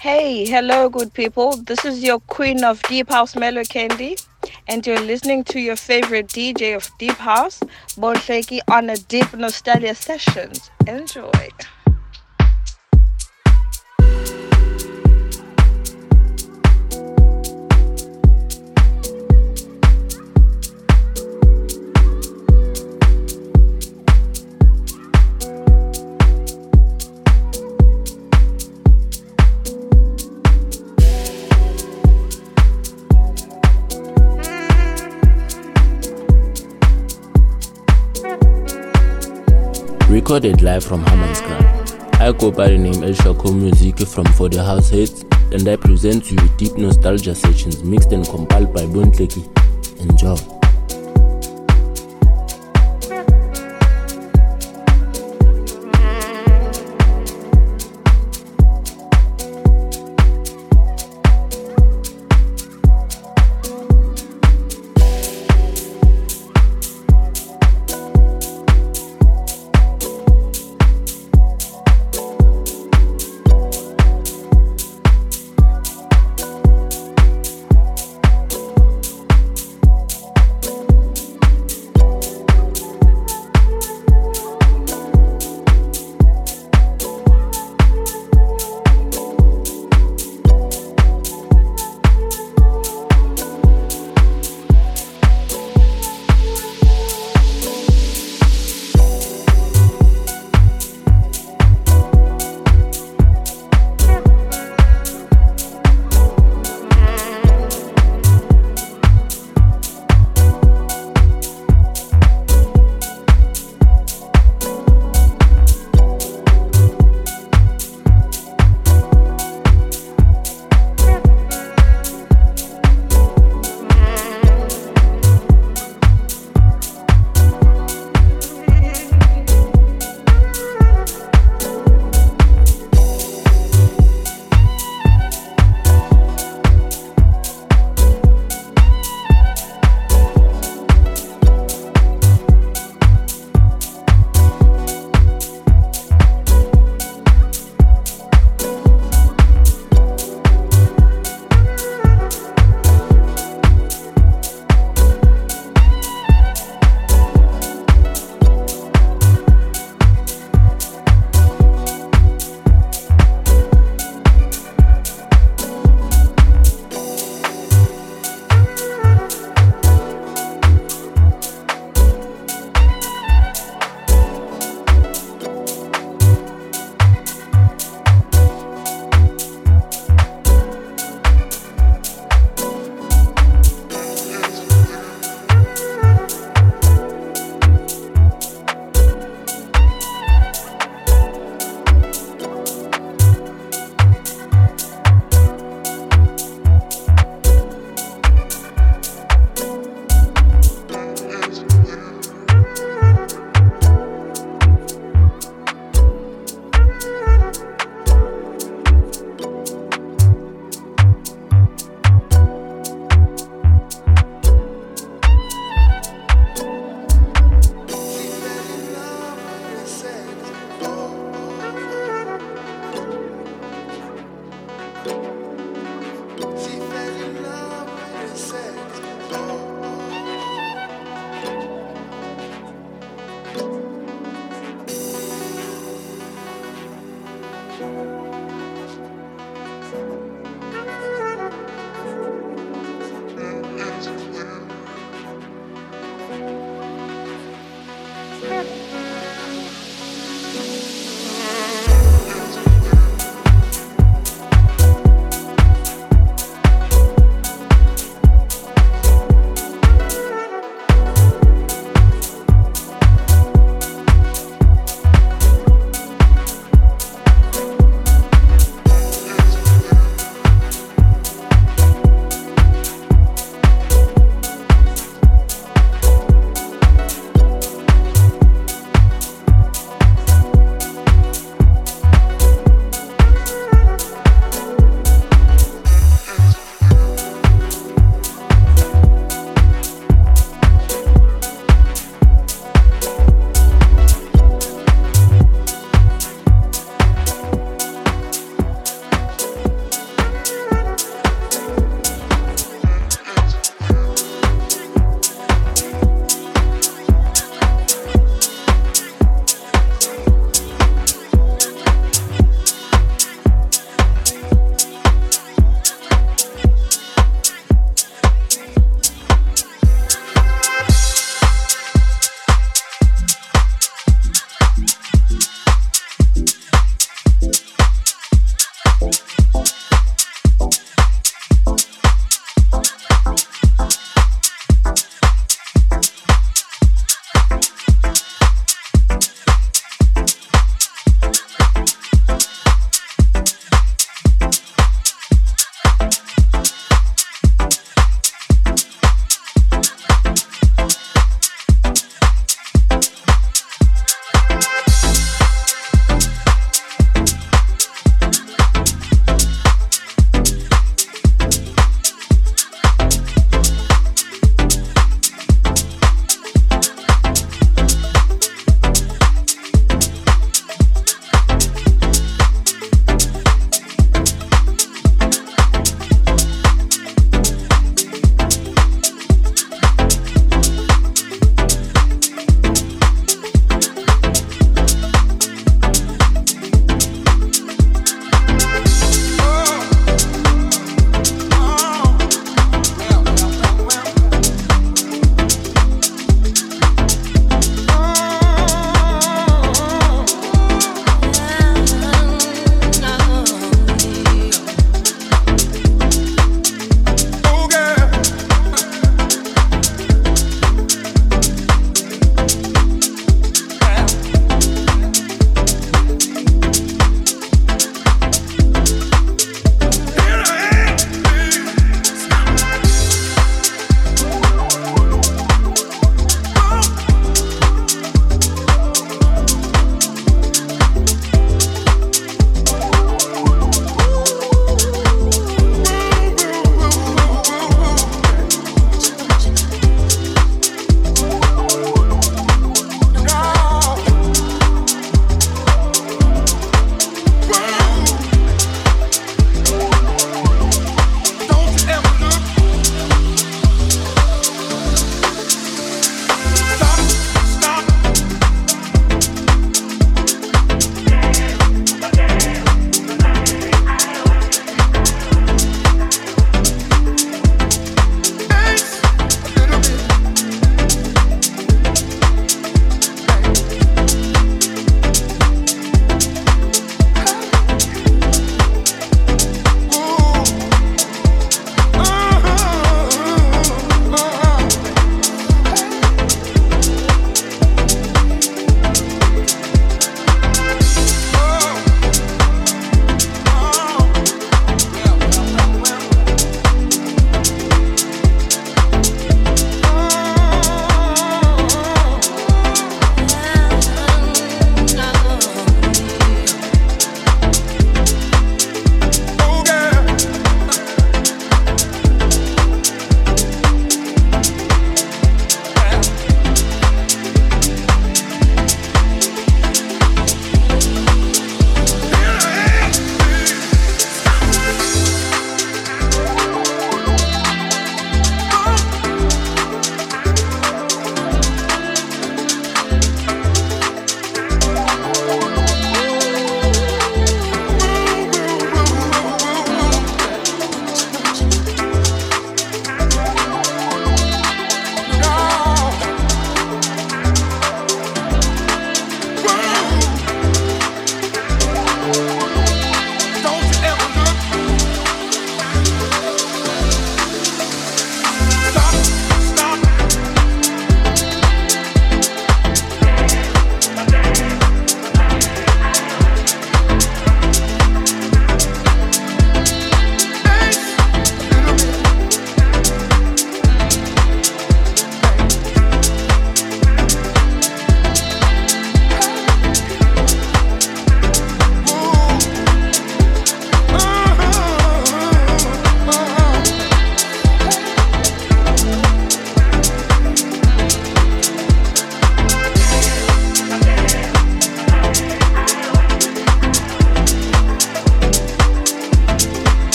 Hey, hello, good people. This is your queen of Deep House Mellow Candy, and you're listening to your favorite DJ of Deep House, Bontlekie, on a Deep Nostalgia Sessions. Enjoy. By the name El Shako Music from For the House Hits, and I present you deep nostalgia sessions mixed and compiled by Bontlekie. Enjoy.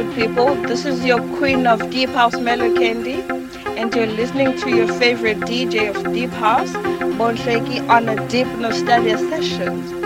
Good people. This is your queen of Deep House Mellow Candy, and you're listening to your favorite DJ of Deep House, Bontlekie, on a Deep Nostalgia Sessions.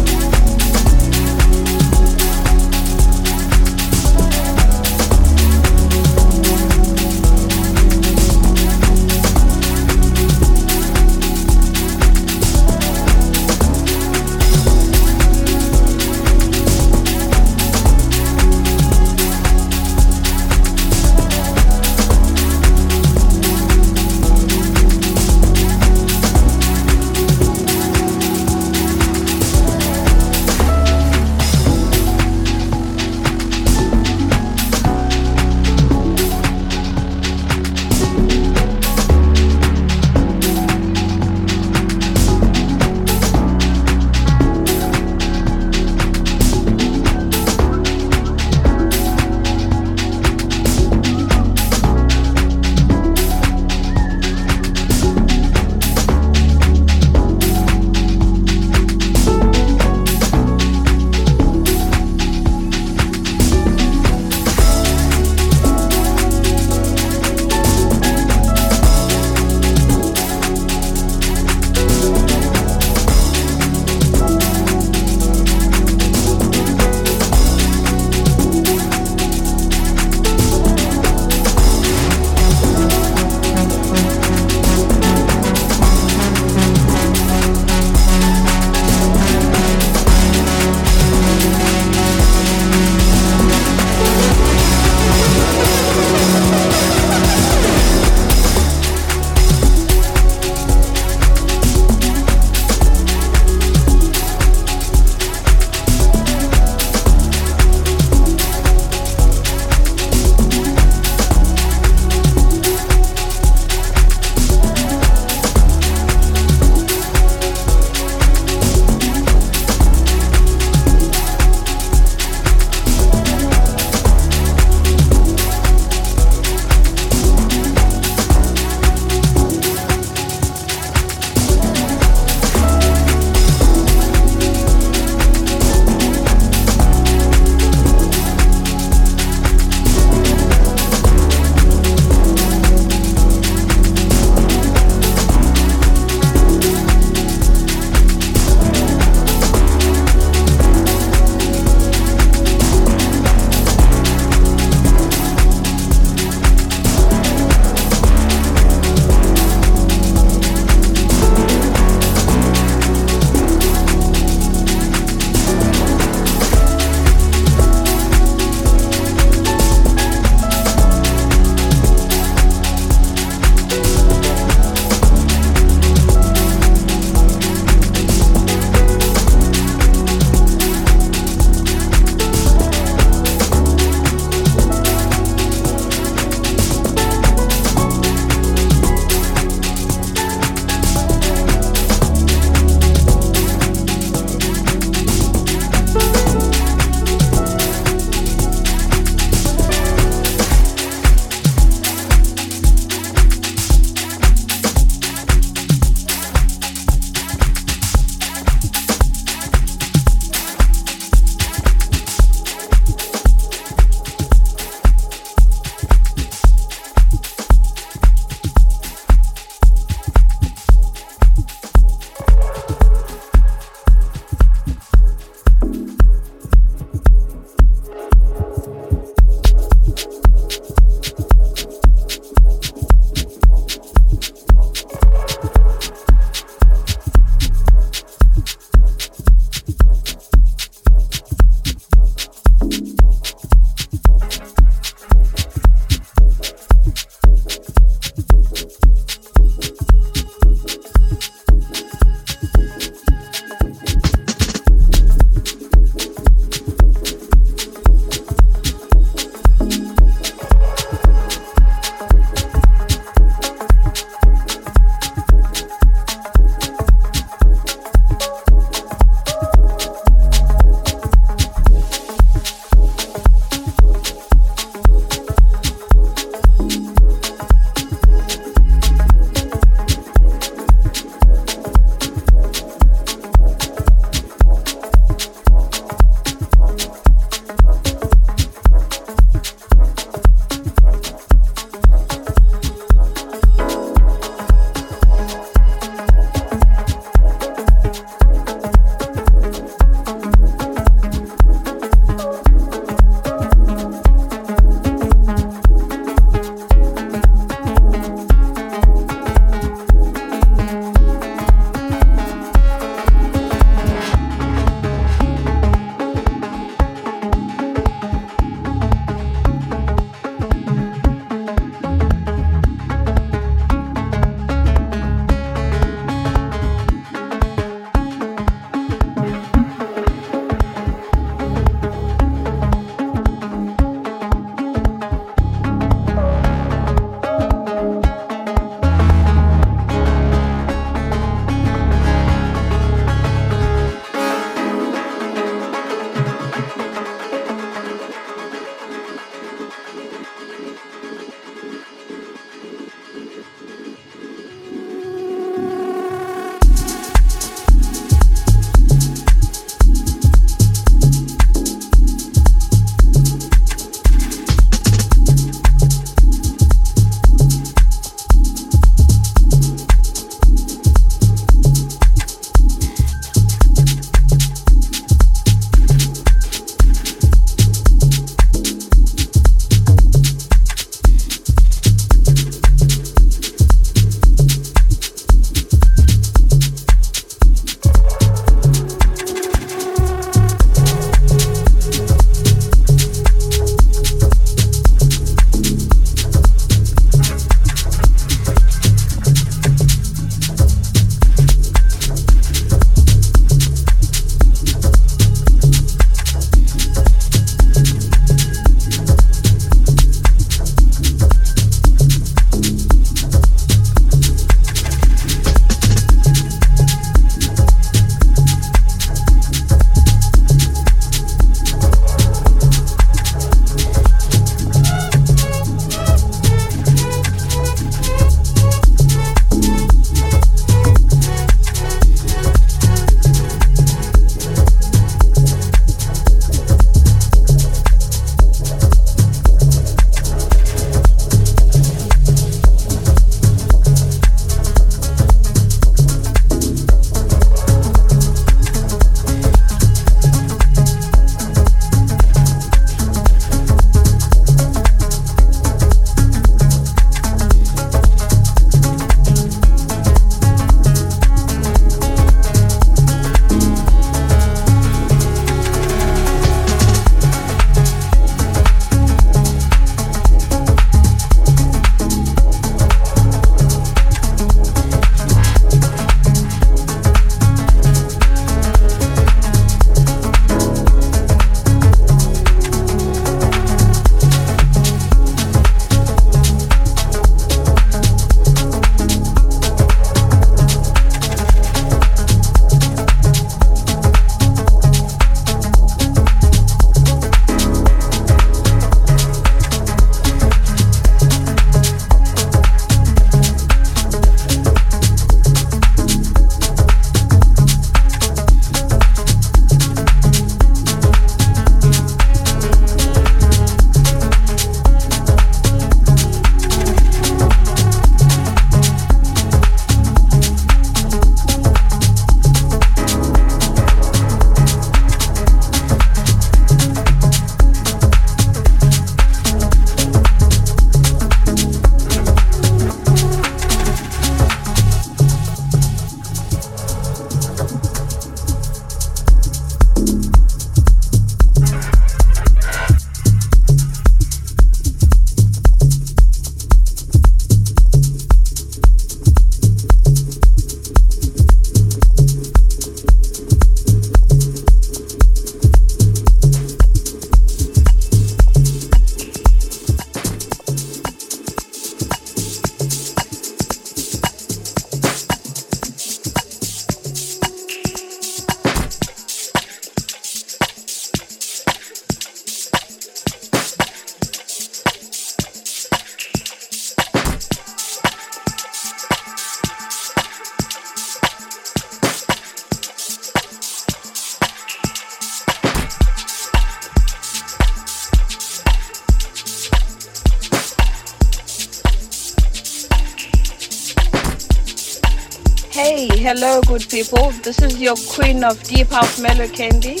Hey, hello, good people. This is your queen of Deep House, Mellow Candy,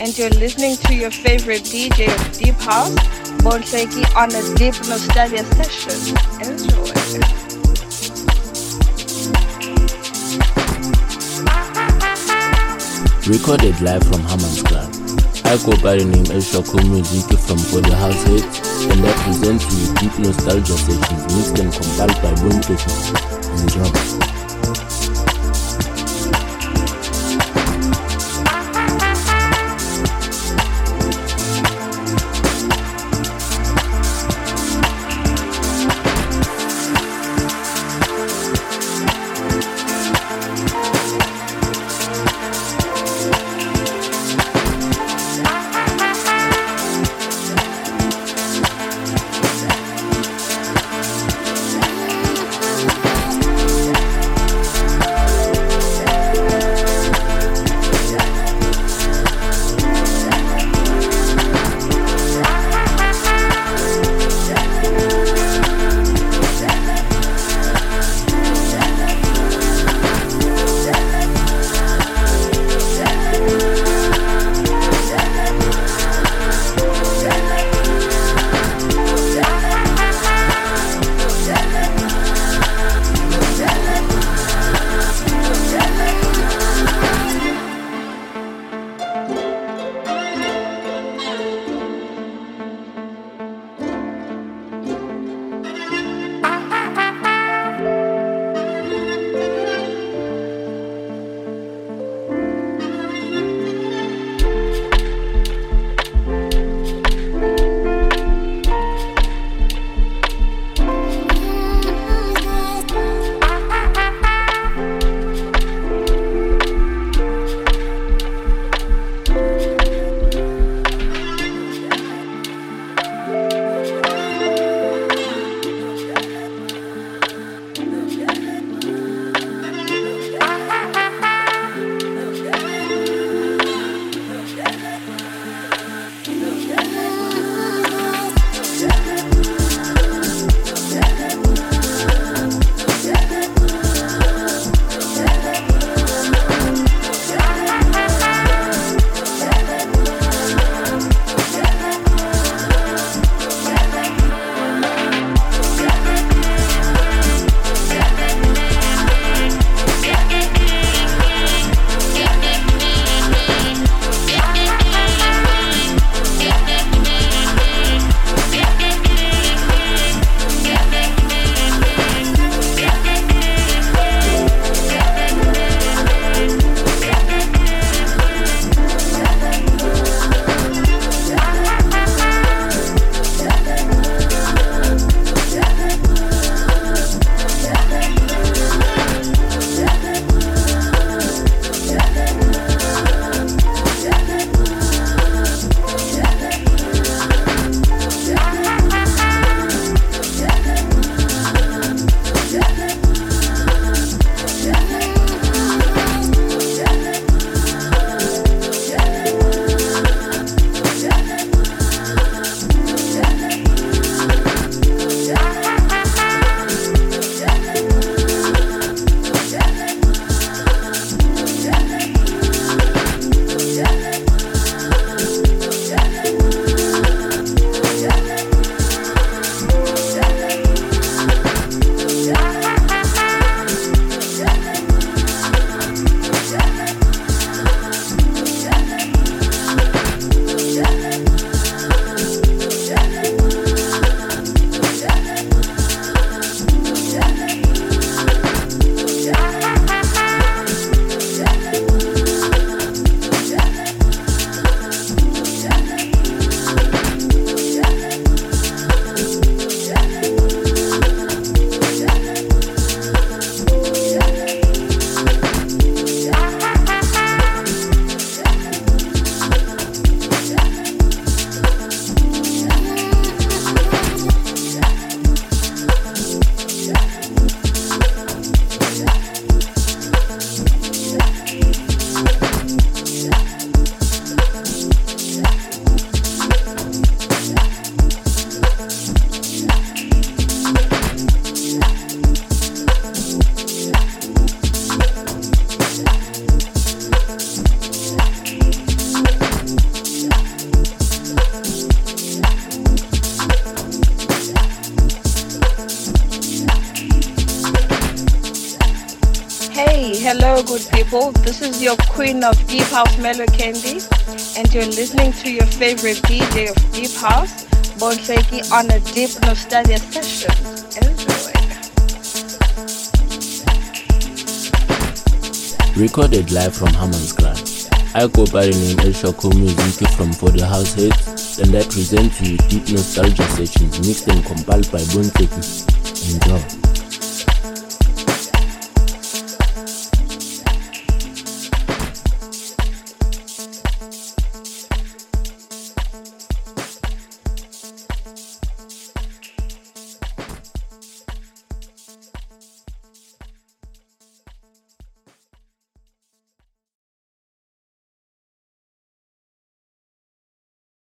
and you're listening to your favorite DJ of Deep House, Bontlekie, on a Deep Nostalgia session. Enjoy. Recorded live from Hammanskraal. I go by the name El Shako Music from For the House Hits, and I present you deep nostalgia sessions mixed and compiled by Bontlekie. Enjoy. Queen of Deep House Mellow Candy, and you're listening to your favorite DJ of Deep House, Bontlekie, on a deep nostalgia session. Enjoy. Recorded live from Hammanskraal. I go by the name El Music from For the House Heads, and I present you deep nostalgia sessions mixed and compiled by Bontlekie. Enjoy.